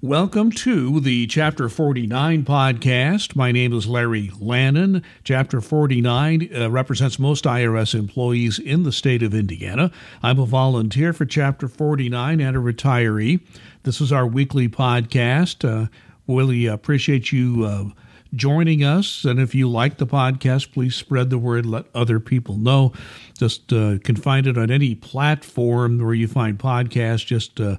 Welcome to the Chapter 49 podcast. My name is Larry Lannon. Chapter 49 uh, represents most IRS employees in the state of Indiana. I'm a volunteer for Chapter 49 and a retiree. This is our weekly podcast. Uh, really appreciate you uh, joining us. And if you like the podcast, please spread the word, let other people know. Just uh, can find it on any platform where you find podcasts. Just uh,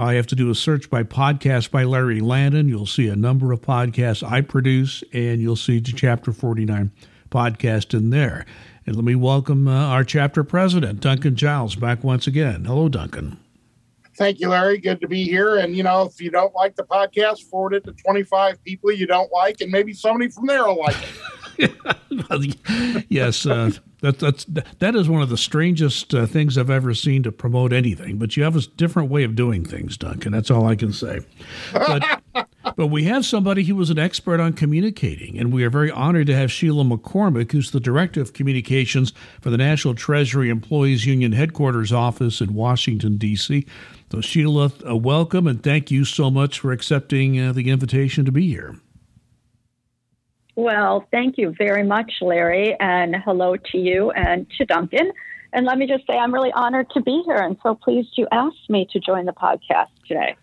I have to do a search by podcast by Larry Landon. You'll see a number of podcasts I produce, and you'll see the Chapter 49 podcast in there. And let me welcome uh, our chapter president, Duncan Giles, back once again. Hello, Duncan. Thank you, Larry. Good to be here. And, you know, if you don't like the podcast, forward it to 25 people you don't like, and maybe somebody from there will like it. yes. Uh, that, that's that is one of the strangest uh, things I've ever seen to promote anything. But you have a different way of doing things, Duncan. That's all I can say. But, but we have somebody who was an expert on communicating, and we are very honored to have Sheila McCormick, who's the director of communications for the National Treasury Employees Union headquarters office in Washington D.C. So, Sheila, uh, welcome, and thank you so much for accepting uh, the invitation to be here. Well, thank you very much, Larry, and hello to you and to Duncan. And let me just say, I'm really honored to be here and so pleased you asked me to join the podcast today.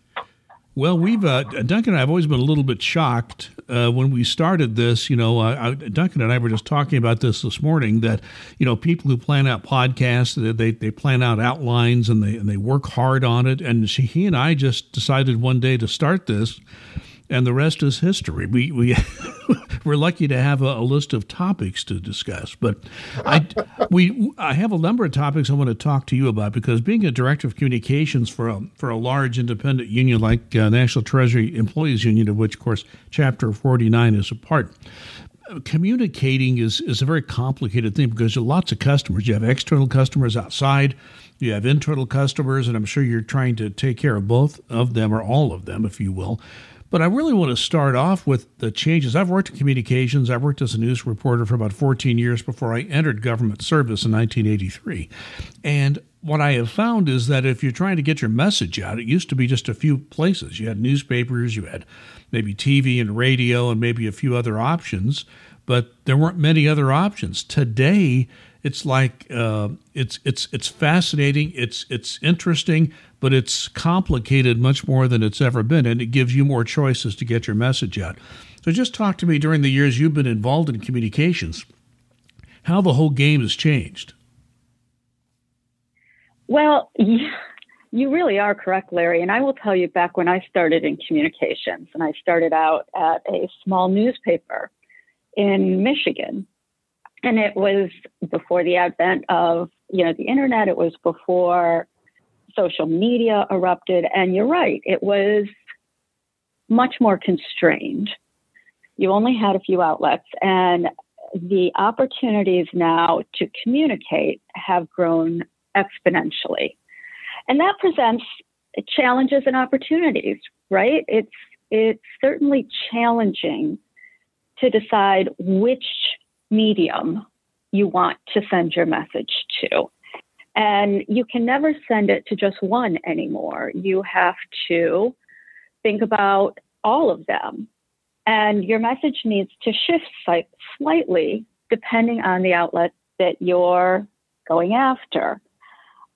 Well, we've uh, Duncan and I have always been a little bit shocked uh, when we started this. You know, uh, Duncan and I were just talking about this this morning. That you know, people who plan out podcasts, they they plan out outlines and they and they work hard on it. And she, he and I just decided one day to start this, and the rest is history. We we we're lucky to have a, a, list of topics to discuss. But I we I have a number of topics I want to talk to you about because being a director of communications for a for a large independent union like uh, National Treasury Employees Union, of which of course Chapter Forty Nine is a part. Communicating is, is a very complicated thing because you have lots of customers. You have external customers outside, you have internal customers, and I'm sure you're trying to take care of both of them or all of them, if you will. But I really want to start off with the changes. I've worked in communications. I've worked as a news reporter for about 14 years before I entered government service in 1983. And what I have found is that if you're trying to get your message out, it used to be just a few places. You had newspapers, you had maybe TV and radio, and maybe a few other options, but there weren't many other options. Today, it's like uh, it's it's it's fascinating. It's it's interesting but it's complicated much more than it's ever been, and it gives you more choices to get your message out. So, just talk to me during the years you've been involved in communications, how the whole game has changed. Well, you really are correct, Larry. And I will tell you back when I started in communications, and I started out at a small newspaper in Michigan. And it was before the advent of, you know, the internet. It was before social media erupted. And you're right, it was much more constrained. You only had a few outlets, and the opportunities now to communicate have grown exponentially. And that presents challenges and opportunities, right? It's it's certainly challenging to decide which medium you want to send your message to. And you can never send it to just one anymore. You have to think about all of them. And your message needs to shift slightly depending on the outlet that you're going after.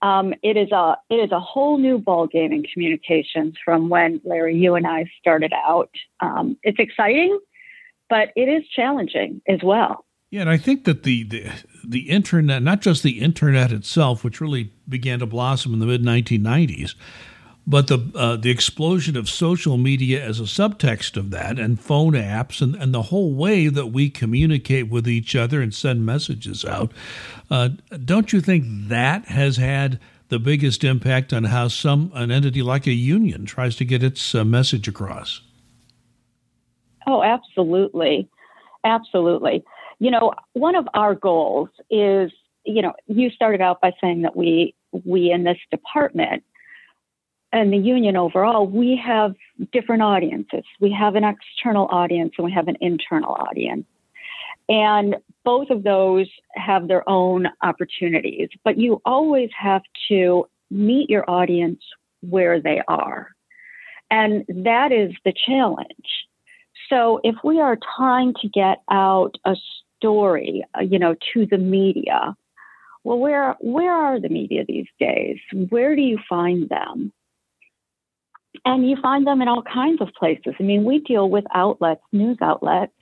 Um, it is a it is a whole new ballgame in communications from when Larry, you and I started out. Um, it's exciting, but it is challenging as well. Yeah, and I think that the, the the internet, not just the internet itself, which really began to blossom in the mid 1990s, but the uh, the explosion of social media as a subtext of that, and phone apps, and, and the whole way that we communicate with each other and send messages out. Uh, don't you think that has had the biggest impact on how some an entity like a union tries to get its uh, message across? Oh, absolutely, absolutely you know, one of our goals is, you know, you started out by saying that we we in this department and the union overall, we have different audiences. We have an external audience and we have an internal audience. And both of those have their own opportunities, but you always have to meet your audience where they are. And that is the challenge. So if we are trying to get out a story, uh, you know, to the media, well, where where are the media these days? Where do you find them? And you find them in all kinds of places. I mean, we deal with outlets, news outlets,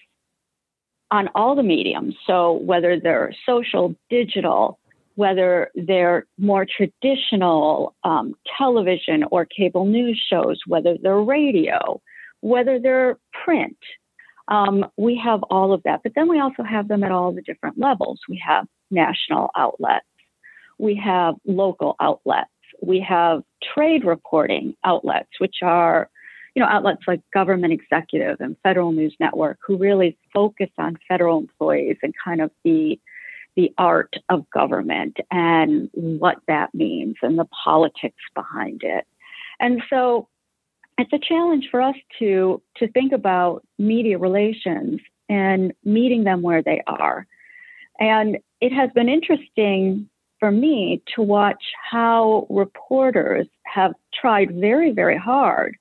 on all the mediums. So whether they're social, digital, whether they're more traditional um, television or cable news shows, whether they're radio, whether they're print. Um, we have all of that. But then we also have them at all the different levels. We have national outlets, we have local outlets, we have trade reporting outlets, which are you know outlets like Government Executive and Federal News Network, who really focus on federal employees and kind of the the art of government and what that means and the politics behind it. And so it's a challenge for us to to think about media relations and meeting them where they are. And it has been interesting for me to watch how reporters have tried very, very hard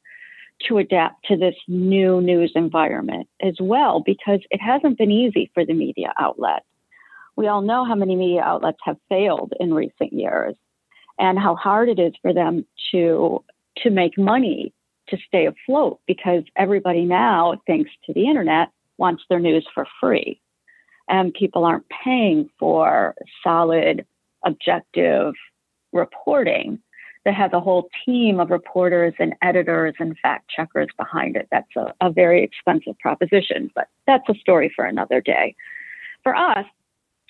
to adapt to this new news environment as well, because it hasn't been easy for the media outlets. We all know how many media outlets have failed in recent years and how hard it is for them to to make money to stay afloat because everybody now, thanks to the internet, wants their news for free. And people aren't paying for solid, objective reporting that has a whole team of reporters and editors and fact checkers behind it. That's a, a very expensive proposition, but that's a story for another day. For us,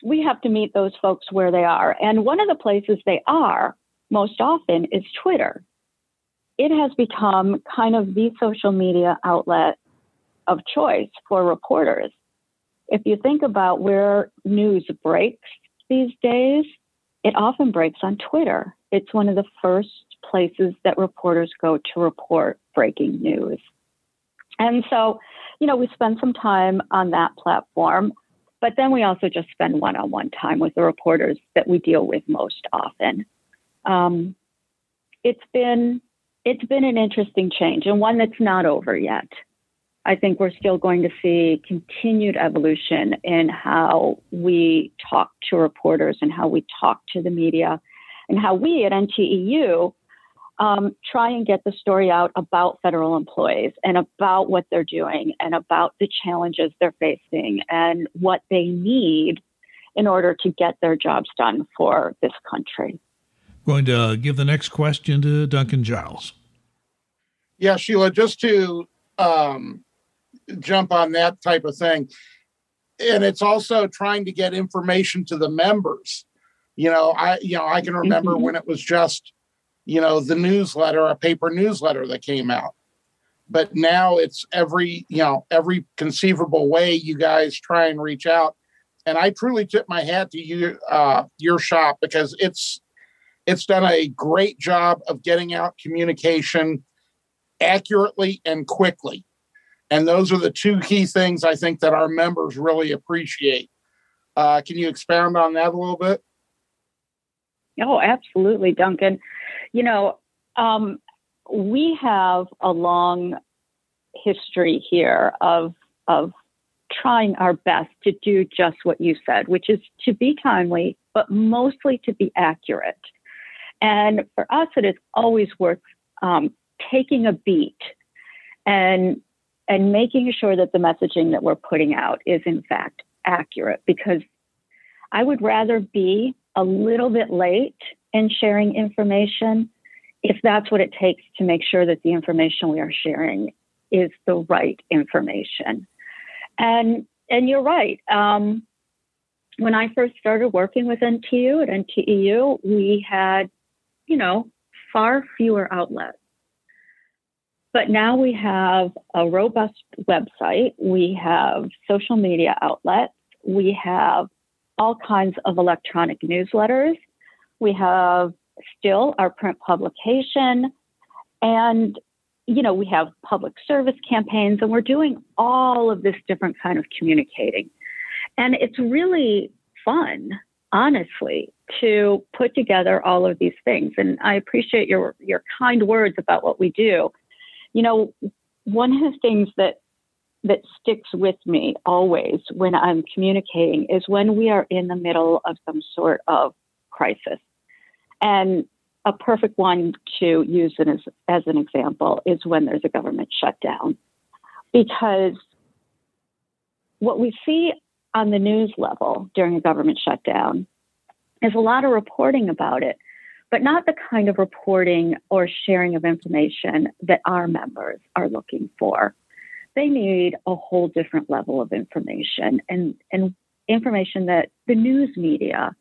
we have to meet those folks where they are. And one of the places they are most often is Twitter it has become kind of the social media outlet of choice for reporters. If you think about where news breaks these days, it often breaks on Twitter. It's one of the first places that reporters go to report breaking news. And so, you know, we spend some time on that platform, but then we also just spend one on one time with the reporters that we deal with most often. Um, it's been it's been an interesting change and one that's not over yet. I think we're still going to see continued evolution in how we talk to reporters and how we talk to the media and how we at NTEU um, try and get the story out about federal employees and about what they're doing and about the challenges they're facing and what they need in order to get their jobs done for this country. Going to give the next question to Duncan Giles. Yeah, Sheila, just to um, jump on that type of thing. And it's also trying to get information to the members. You know, I you know, I can remember mm-hmm. when it was just, you know, the newsletter, a paper newsletter that came out. But now it's every, you know, every conceivable way you guys try and reach out. And I truly tip my hat to you, uh, your shop because it's it's done a great job of getting out communication accurately and quickly. And those are the two key things I think that our members really appreciate. Uh, can you expound on that a little bit? Oh, absolutely, Duncan. You know, um, we have a long history here of of trying our best to do just what you said, which is to be timely, but mostly to be accurate. And for us, it is always worth um, taking a beat and and making sure that the messaging that we're putting out is in fact accurate because I would rather be a little bit late in sharing information if that's what it takes to make sure that the information we are sharing is the right information. And and you're right. Um, when I first started working with NTU at NTEU, we had, you know, far fewer outlets. But now we have a robust website, we have social media outlets, we have all kinds of electronic newsletters, we have still our print publication, and you know we have public service campaigns, and we're doing all of this different kind of communicating, and it's really fun, honestly, to put together all of these things. And I appreciate your your kind words about what we do You know, one of the things that that sticks with me always when I'm communicating is when we are in the middle of some sort of crisis. And a perfect one to use as, as an example is when there's a government shutdown. Because what we see on the news level during a government shutdown is a lot of reporting about it, but not the kind of reporting or sharing of information that our members are looking for. They need a whole different level of information and, and information that the news media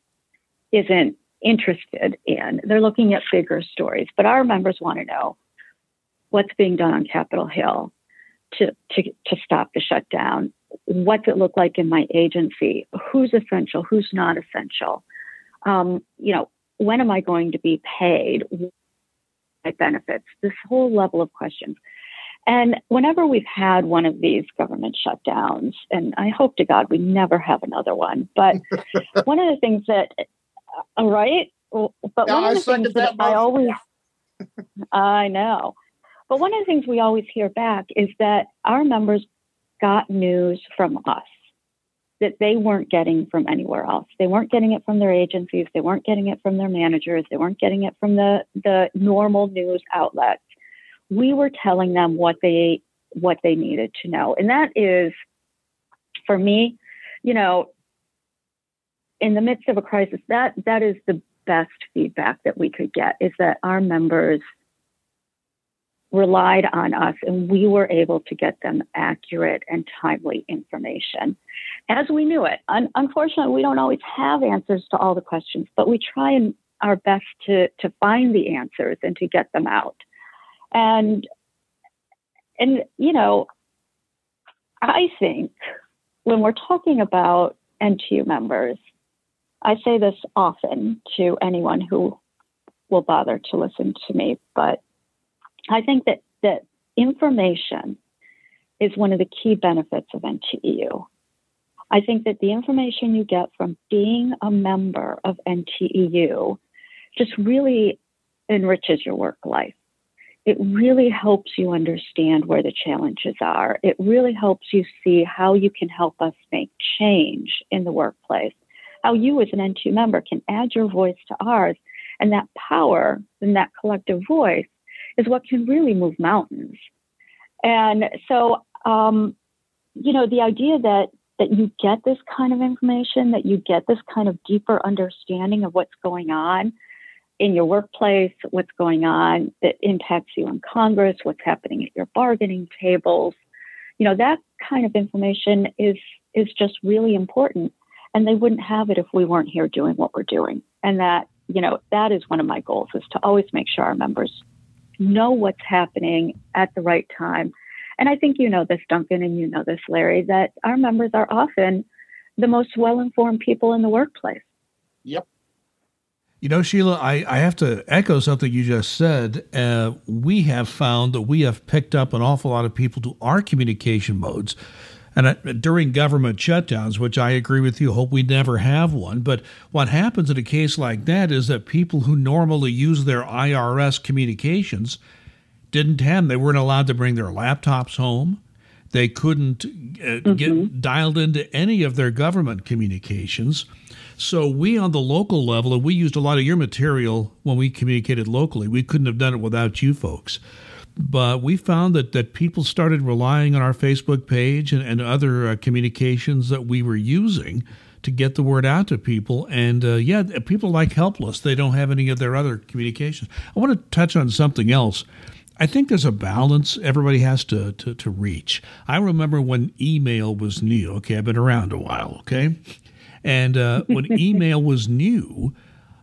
isn't interested in. They're looking at bigger stories, but our members want to know what's being done on Capitol Hill to, to, to stop the shutdown. What's it look like in my agency? Who's essential? Who's not essential? Um, you know, when am I going to be paid? My benefits, this whole level of questions. And whenever we've had one of these government shutdowns, and I hope to God we never have another one, but one of the things that all right. But one of the things that, I always, I know, but one of the things we always hear back is that our members got news from us that they weren't getting from anywhere else. They weren't getting it from their agencies. They weren't getting it from their managers. They weren't getting it from the, the normal news outlets. We were telling them what they what they needed to know. And that is for me, you know, in the midst of a crisis, that that is the best feedback that we could get is that our members relied on us and we were able to get them accurate and timely information as we knew it. Un- unfortunately, we don't always have answers to all the questions, but we try and our best to, to find the answers and to get them out. And, and, you know, I think when we're talking about NTU members, I say this often to anyone who will bother to listen to me, but I think that, that information is one of the key benefits of NTEU. I think that the information you get from being a member of NTEU just really enriches your work life. It really helps you understand where the challenges are. It really helps you see how you can help us make change in the workplace how you as an NTU member can add your voice to ours. And that power and that collective voice is what can really move mountains. And so, um, you know, the idea that that you get this kind of information, that you get this kind of deeper understanding of what's going on in your workplace, what's going on that impacts you in Congress, what's happening at your bargaining tables, you know, that kind of information is is just really important and they wouldn't have it if we weren't here doing what we're doing. And that, you know, that is one of my goals is to always make sure our members know what's happening at the right time. And I think you know this, Duncan, and you know this, Larry, that our members are often the most well informed people in the workplace. Yep. You know, Sheila, I, I have to echo something you just said. Uh, we have found that we have picked up an awful lot of people to our communication modes and uh, during government shutdowns, which I agree with you, hope we never have one. But what happens in a case like that is that people who normally use their IRS communications didn't have, they weren't allowed to bring their laptops home. They couldn't uh, mm-hmm. get dialed into any of their government communications. So we on the local level, and we used a lot of your material when we communicated locally. We couldn't have done it without you folks but we found that, that people started relying on our Facebook page and, and other uh, communications that we were using to get the word out to people. And uh, yeah, people like helpless. They don't have any of their other communications. I want to touch on something else. I think there's a balance everybody has to, to, to reach. I remember when email was new. Okay, I've been around a while. Okay. And uh, when email was new,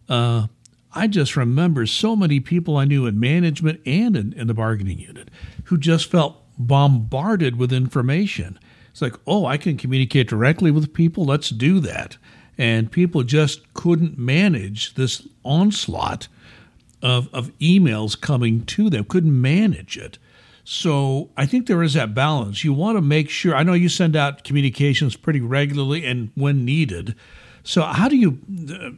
uh, I just remember so many people I knew in management and in, in, the bargaining unit who just felt bombarded with information. It's like, oh, I can communicate directly with people. Let's do that. And people just couldn't manage this onslaught of, of emails coming to them, couldn't manage it. So I think there is that balance. You want to make sure, I know you send out communications pretty regularly and when needed so how do you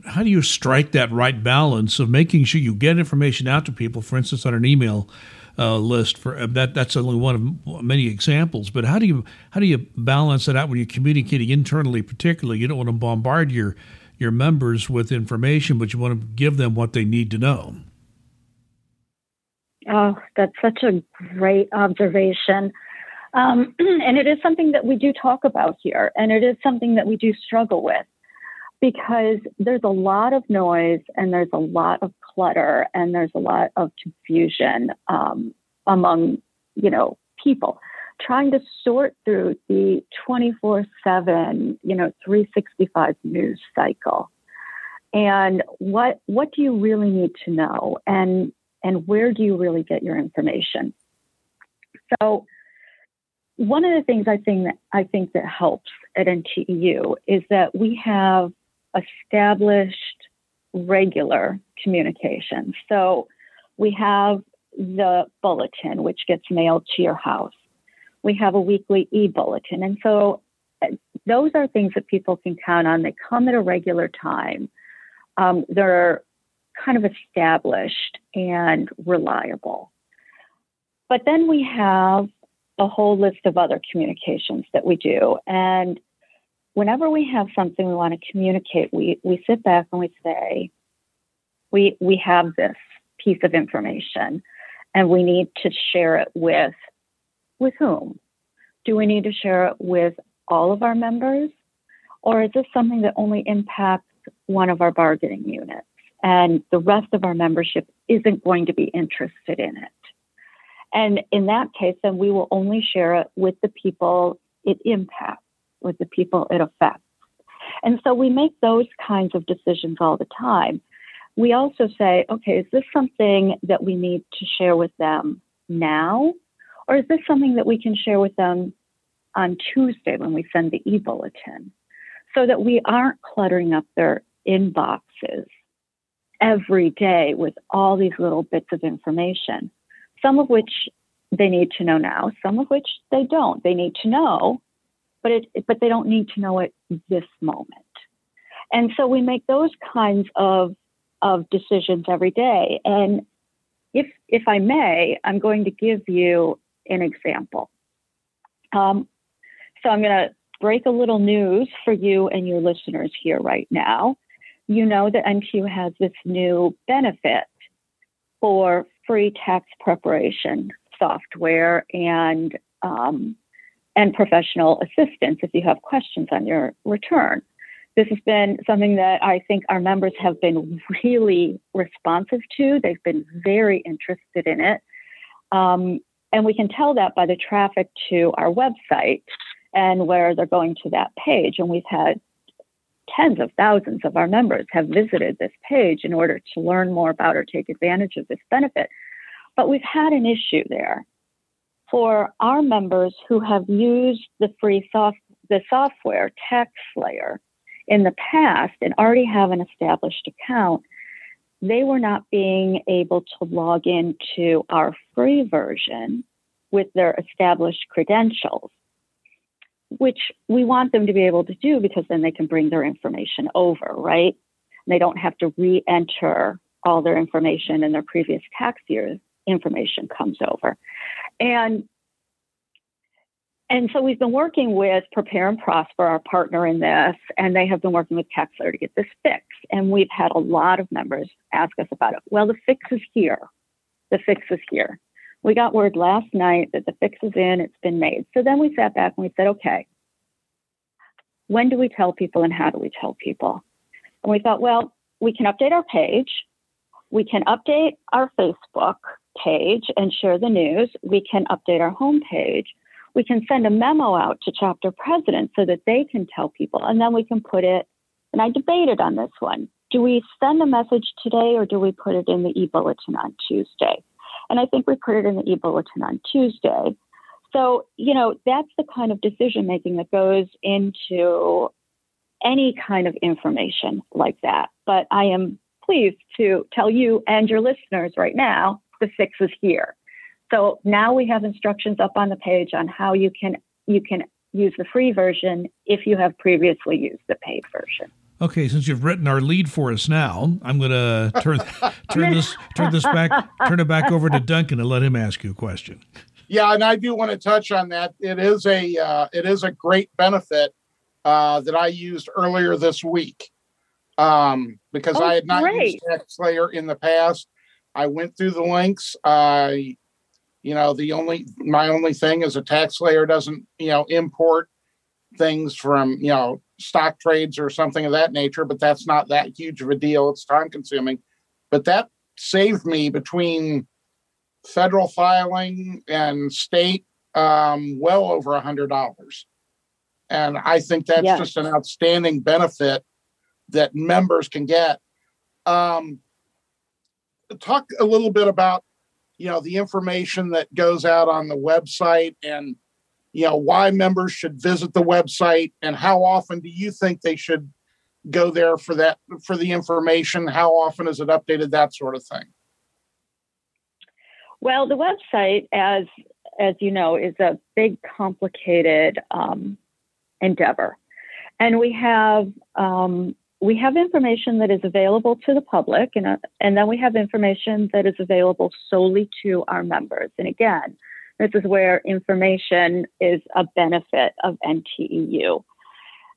how do you strike that right balance of making sure you get information out to people, for instance, on an email, uh, list for uh, that. That's only one of many examples. But how do you how do you balance it out when you're communicating internally? Particularly, you don't want to bombard your your members with information, but you want to give them what they need to know. Oh, that's such a great observation. Um, and it is something that we do talk about here, and it is something that we do struggle with because there's a lot of noise and there's a lot of clutter and there's a lot of confusion um, among, you know, people trying to sort through the 24 7, you know, 365 news cycle. And what, what do you really need to know? And, and where do you really get your information? So, one of the things I think that I think that helps at NTEU is that we have established regular communication. So we have the bulletin, which gets mailed to your house. We have a weekly e bulletin. And so uh, those are things that people can count on. They come at a regular time. Um, they're kind of established and reliable. But then we have a whole list of other communications that we do. And whenever we have something we want to communicate, we, we sit back and we say, we, we have this piece of information and we need to share it with, with whom? Do we need to share it with all of our members? Or is this something that only impacts one of our bargaining units and the rest of our membership isn't going to be interested in it? And in that case, then we will only share it with the people it impacts with the people it affects. And so we make those kinds of decisions all the time. We also say, okay, is this something that we need to share with them now? Or is this something that we can share with them on Tuesday when we send the e bulletin? So that we aren't cluttering up their inboxes every day with all these little bits of information, some of which they need to know now, some of which they don't. They need to know but it but they don't need to know it this moment. And so we make those kinds of of decisions every day. And if if I may, I'm going to give you an example. Um, so I'm going to break a little news for you and your listeners here right now. You know that NTEU has this new benefit for free tax preparation software and um, and professional assistance if you have questions on your return. This has been something that I think our members have been really responsive to. They've been very interested in it. Um, and we can tell that by the traffic to our website and where they're going to that page. And we've had tens of thousands of our members have visited this page in order to learn more about or take advantage of this benefit. But we've had an issue there for our members who have used the free soft, the software TaxSlayer in the past and already have an established account, they were not being able to log into our free version with their established credentials, which we want them to be able to do because then they can bring their information over, right? They don't have to re enter all their information in their previous tax years information comes over. And and so we've been working with Prepare and Prosper, our partner in this, and they have been working with TaxSlayer to get this fixed. And we've had a lot of members ask us about it. Well, the fix is here. The fix is here. We got word last night that the fix is in, it's been made. So then we sat back and we said, okay, when do we tell people and how do we tell people? And we thought, well, we can update our page, we can update our Facebook, page and share the news. We can update our homepage. We can send a memo out to chapter presidents so that they can tell people, and then we can put it. And I debated on this one. Do we send a message today or do we put it in the e bulletin on Tuesday? And I think we put it in the e bulletin on Tuesday. So, you know, that's the kind of decision making that goes into any kind of information like that. But I am pleased to tell you and your listeners right now the fix is here. So now we have instructions up on the page on how you can you can use the free version if you have previously used the paid version. Okay, since you've written our lead for us now, I'm going to turn turn this turn this back turn it back over to Duncan and let him ask you a question. Yeah, and I do want to touch on that. It is a uh, it is a great benefit uh, that I used earlier this week um, because oh, I had not great. used TaxSlayer in the past. I went through the links. I, you know, the only my only thing is a TaxSlayer doesn't you know import things from you know stock trades or something of that nature, but that's not that huge of a deal. It's time consuming, but that saved me between federal filing and state um, well over a hundred dollars. And I think that's Yes. just an outstanding benefit that members can get. Um, talk a little bit about, you know, the information that goes out on the website and, you know, why members should visit the website and how often do you think they should go there for that, for the information? How often is it updated? That sort of thing. Well, the website, as as you know, is a big, complicated um, endeavor, and we have um, we have information that is available to the public, and uh, and then we have information that is available solely to our members. And again, this is where information is a benefit of NTEU.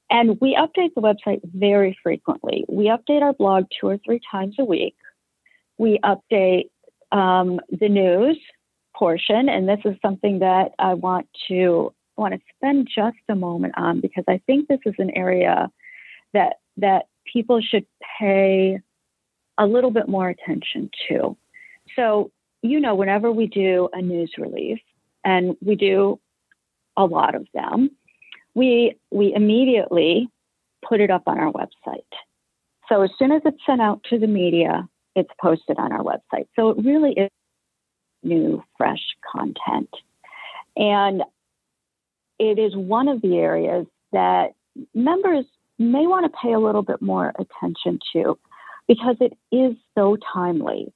And we update the website very frequently. We update our blog two or three times a week. We update um, the news portion, and this is something that I want to want to spend just a moment on because I think this is an area that that people should pay a little bit more attention to. So, you know, whenever we do a news release, and we do a lot of them, we we immediately put it up on our website. So as soon as it's sent out to the media, it's posted on our website. So it really is new, fresh content. And it is one of the areas that members may want to pay a little bit more attention to because it is so timely.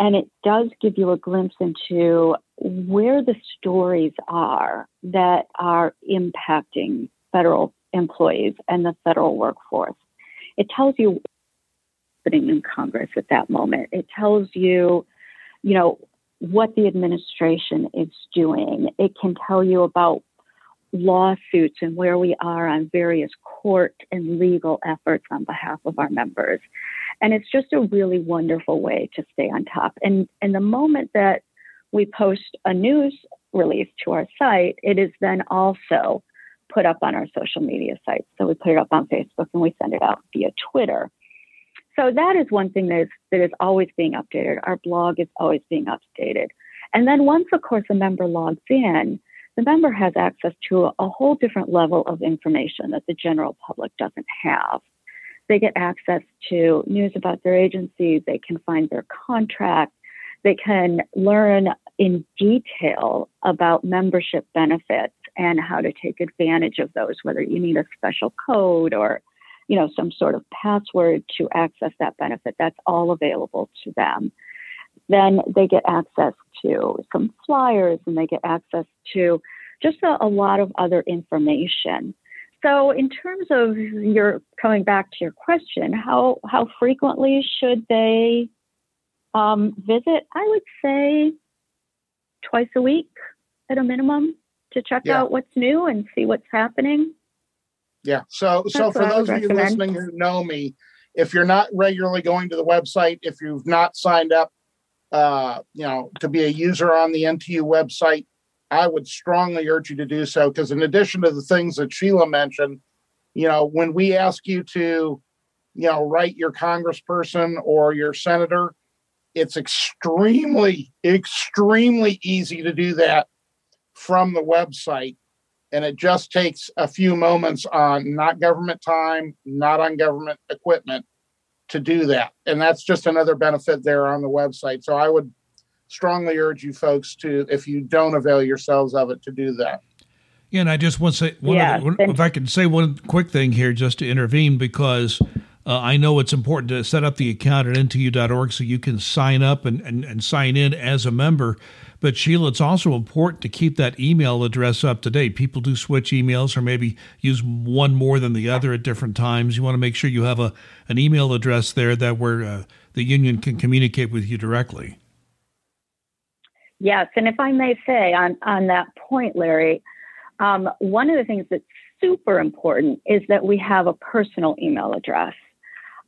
And it does give you a glimpse into where the stories are that are impacting federal employees and the federal workforce. It tells you what's happening in Congress at that moment. It tells you, you know, what the administration is doing. It can tell you about lawsuits and where we are on various court and legal efforts on behalf of our members. And it's just a really wonderful way to stay on top. And and the moment that we post a news release to our site, it is then also put up on our social media sites. So we put it up on Facebook and we send it out via Twitter. So that is one thing that is, that is always being updated. Our blog is always being updated. And then once, of course, a member logs in, the member has access to a, whole different level of information that the general public doesn't have. They get access to news about their agency, they can find their contract, they can learn in detail about membership benefits and how to take advantage of those, whether you need a special code or you know some sort of password to access that benefit. That's all available to them then they get access to some flyers and they get access to just a, a lot of other information so in terms of your coming back to your question how how frequently should they um, visit i would say twice a week at a minimum to check Yeah. out what's new and see what's happening Yeah. So, so for what I would those of you listening who know me, if you're not regularly going to the website, if you've not signed up, uh, you know, to be a user on the NTU website, I would strongly urge you to do so because, in addition to the things that Sheila mentioned, you know, when we ask you to, you know, write your congressperson or your senator, it's extremely, extremely easy to do that from the website. And it just takes a few moments on not government time, not on government equipment to do that. And that's just another benefit there on the website. So I would strongly urge you folks to, if you don't avail yourselves of it, to do that. Yeah, and I just want to say, one Yeah, other, if I could say one quick thing here just to intervene, because Uh, I know it's important to set up the account at ntu.org so you can sign up and, and, and sign in as a member. But Sheila, it's also important to keep that email address up to date. People do switch emails or maybe use one more than the other at different times. You want to make sure you have a an email address there that where uh, the union can communicate with you directly. Yes, and if I may say on on that point, Larry, um, one of the things that's super important is that we have a personal email address.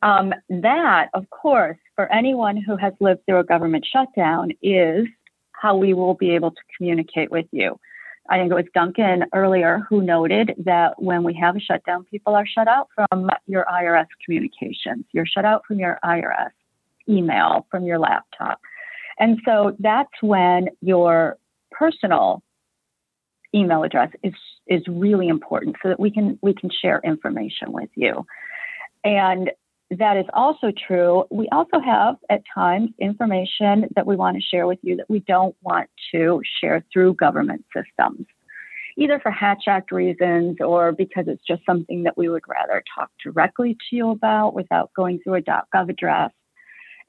Um, that, of course, for anyone who has lived through a government shutdown, is how we will be able to communicate with you. I think it was Duncan earlier who noted that when we have a shutdown, people are shut out from your IRS communications. You're shut out from your IRS email, from your laptop. And so that's when your personal email address is is really important so that we can we can share information with you. And that is also true. We also have at times information that we want to share with you that we don't want to share through government systems, either for Hatch Act reasons or because it's just something that we would rather talk directly to you about without going through a .gov address.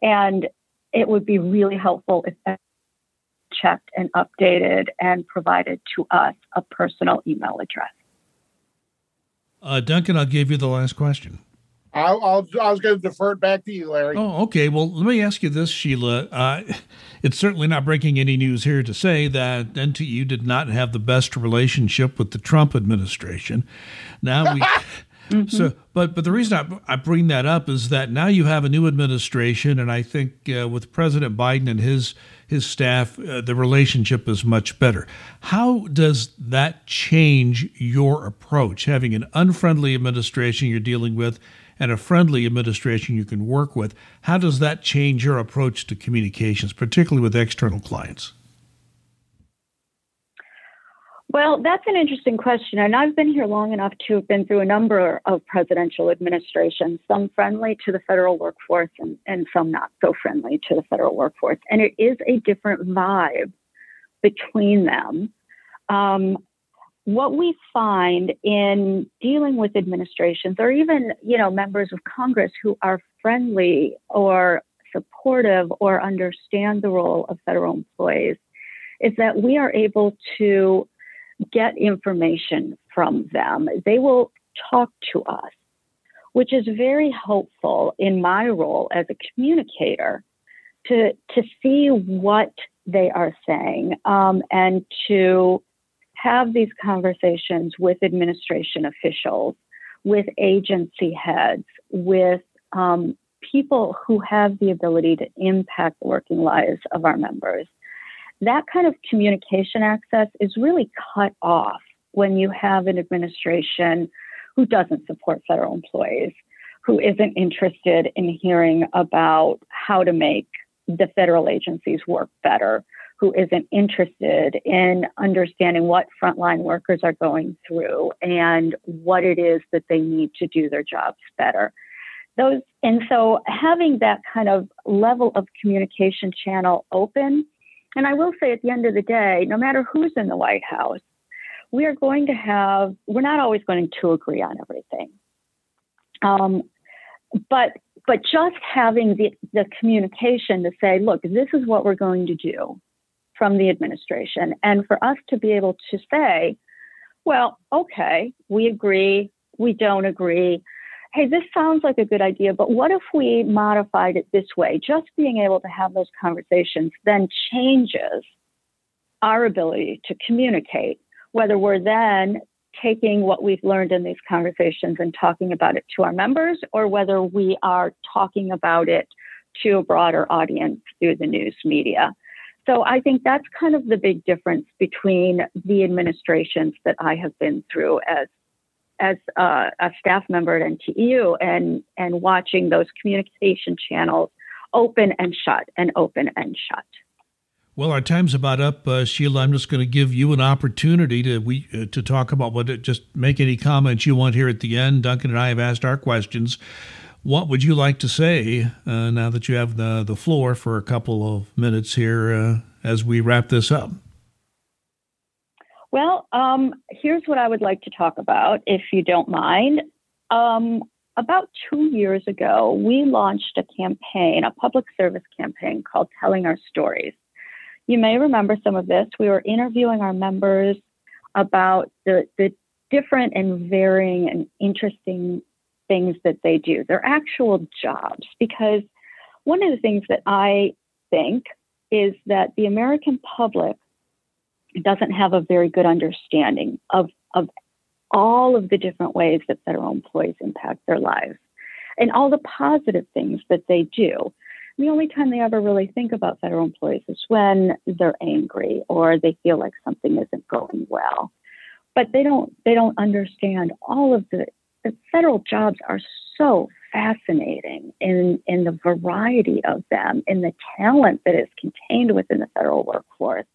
And it would be really helpful if that checked and updated and provided to us a personal email address. Uh, Duncan, I'll give you the last question. I'll, I'll, i was going to defer it back to you, Larry. Oh, okay. Well, let me ask you this, Sheila. Uh, it's certainly not breaking any news here to say that NTU did not have the best relationship with the Trump administration. Now we. Mm-hmm. So, but but the reason I, I, bring that up is that now you have a new administration, and I think uh, with President Biden and his his staff, uh, the relationship is much better. How does that change your approach? Having an unfriendly administration you're dealing with and a friendly administration you can work with. How does that change your approach to communications, particularly with external clients? Well, that's an interesting question. And I've been here long enough to have been through a number of presidential administrations, some friendly to the federal workforce and, and some not so friendly to the federal workforce. And it is a different vibe between them. Um, what we find in dealing with administrations or even you know members of congress who are friendly or supportive or understand the role of federal employees is that we are able to get information from them. They will talk to us which is very helpful in my role as a communicator to to see what they are saying um, and to have these conversations with administration officials, with agency heads, with um, people who have the ability to impact the working lives of our members. That kind of communication access is really cut off when you have an administration who doesn't support federal employees, who isn't interested in hearing about how to make the federal agencies work better, who isn't interested in understanding what frontline workers are going through and what it is that they need to do their jobs better. Those, and so having that kind of level of communication channel open, and I will say at the end of the day, no matter who's in the White House, we are going to have, we're not always going to agree on everything. Um, but but just having the, the communication to say, look, this is what we're going to do from the administration. And for us to be able to say, well, okay, we agree, we don't agree. Hey, this sounds like a good idea, but what if we modified it this way? Just being able to have those conversations then changes our ability to communicate, whether we're then taking what we've learned in these conversations and talking about it to our members, or whether we are talking about it to a broader audience through the news media. So I think that's kind of the big difference between the administrations that I have been through as as a, a staff member at NTU and and watching those communication channels open and shut and open and shut. Well, our time's about up, uh, Sheila. I'm just going to give you an opportunity to we uh, to talk about what. Just make any comments you want here at the end. Duncan and I have asked our questions. What would you like to say uh, now that you have the, the floor for a couple of minutes here uh, as we wrap this up? Well, um, here's what I would like to talk about, if you don't mind. Um, about two years ago, we launched a campaign, a public service campaign called Telling Our Stories. You may remember some of this. We were interviewing our members about the, the different and varying and interesting things that they do, their actual jobs. Because one of the things that I think is that the American public doesn't have a very good understanding of, of all of the different ways that federal employees impact their lives and all the positive things that they do. The only time they ever really think about federal employees is when they're angry or they feel like something isn't going well. But they don't they don't understand all of the the federal jobs are so fascinating in in the variety of them, in the talent that is contained within the federal workforce.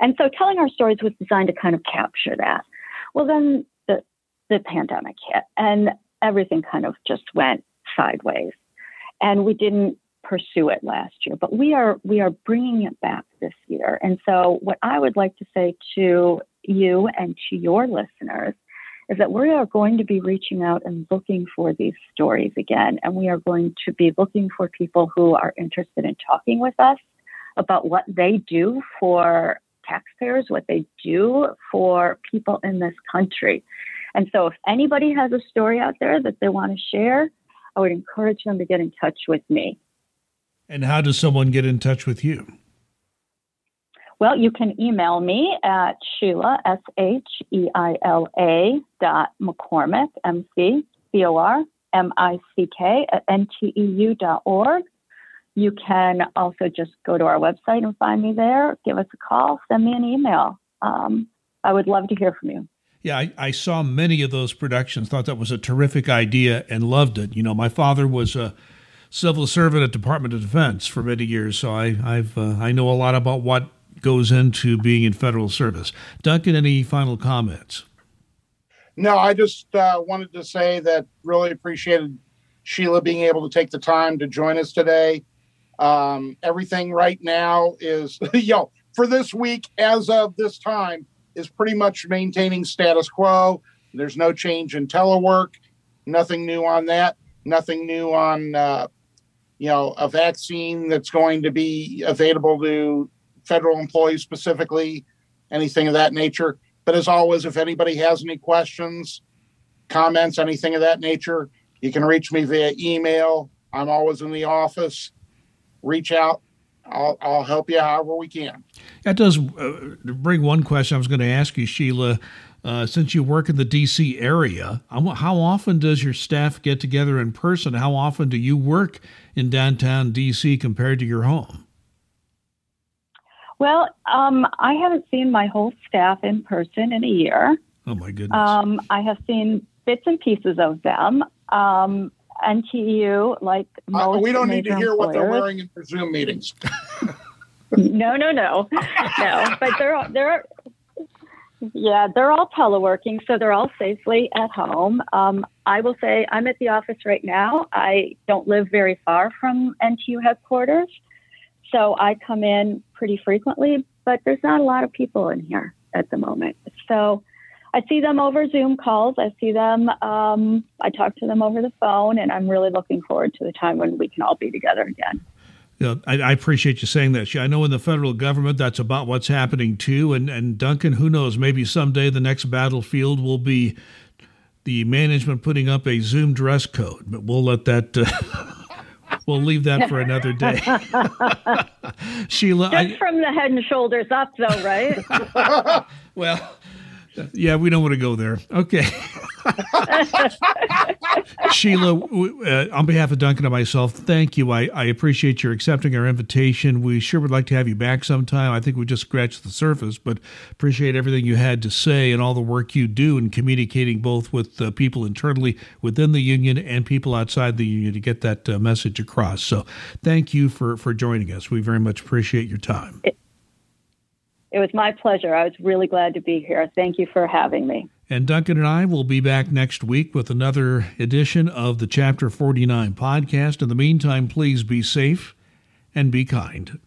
And so telling our stories was designed to kind of capture that. Well then the the pandemic hit and everything kind of just went sideways. And we didn't pursue it last year, but we are we are bringing it back this year. And so, what I would like to say to you and to your listeners is that we are going to be reaching out and looking for these stories again, and we are going to be looking for people who are interested in talking with us about what they do for taxpayers, what they do for people in this country. And so, if anybody has a story out there that they want to share, I would encourage them to get in touch with me. And how does someone get in touch with you? Well, you can email me at Sheila, S H E I L A dot McCormick, M C C O R M I C K at NTEU dot org. You can also just go to our website and find me there, give us a call, send me an email. Um, I would love to hear from you. Yeah, I, I, saw many of those productions, thought that was a terrific idea, and loved it. You know, my father was a civil servant at Department of Defense for many years, so I I've uh, I know a lot about what goes into being in federal service. Duncan, any final comments? No, I just uh, wanted to say that really appreciated Sheila being able to take the time to join us today. Um, everything right now is, yo, know, for this week, as of this time, is pretty much maintaining status quo. There's no change in telework, nothing new on that, nothing new on uh, you know, a vaccine that's going to be available to federal employees specifically, anything of that nature. But as always, if anybody has any questions, comments, anything of that nature, you can reach me via email. I'm always in the office. Reach out. I'll, I'll help you however we can. That does uh, bring one question I was going to ask you, Sheila. Uh, since you work in the D.C. area, how often does your staff get together in person? How often do you work in downtown D.C. compared to your home? Well, um, I haven't seen my whole staff in person in a year. Oh, my goodness. Um, I have seen bits and pieces of them. Um, NTEU, like most uh, we don't need to hear employers. what they're wearing in their Zoom meetings. no, no, no, no. But they're they're yeah, they're all teleworking, so they're all safely at home. Um, I will say I'm at the office right now. I don't live very far from NTEU headquarters, so I come in pretty frequently, but there's not a lot of people in here at the moment. So I see them over Zoom calls. I see them, um, I talk to them over the phone, and I'm really looking forward to the time when we can all be together again. Yeah, I, I, appreciate you saying that. I know in the federal government that's about what's happening too. And, and Duncan, who knows, maybe someday the next battlefield will be the management putting up a Zoom dress code, but we'll let that. Uh, we'll leave that for another day. Sheila, just I, from the head and shoulders up, though, right? well, yeah, we don't want to go there. Okay. Sheila, uh, on behalf of Duncan and myself, thank you. I, I appreciate your accepting our invitation. We sure would like to have you back sometime. I think we just scratched the surface, but appreciate everything you had to say and all the work you do in communicating both with uh, people internally within the union and people outside the union to get that uh, message across. So thank you for, for joining us. We very much appreciate your time. It- it was my pleasure. I was really glad to be here. Thank you for having me. And Duncan and I will be back next week with another edition of the Chapter 49 podcast. In the meantime, please be safe and be kind.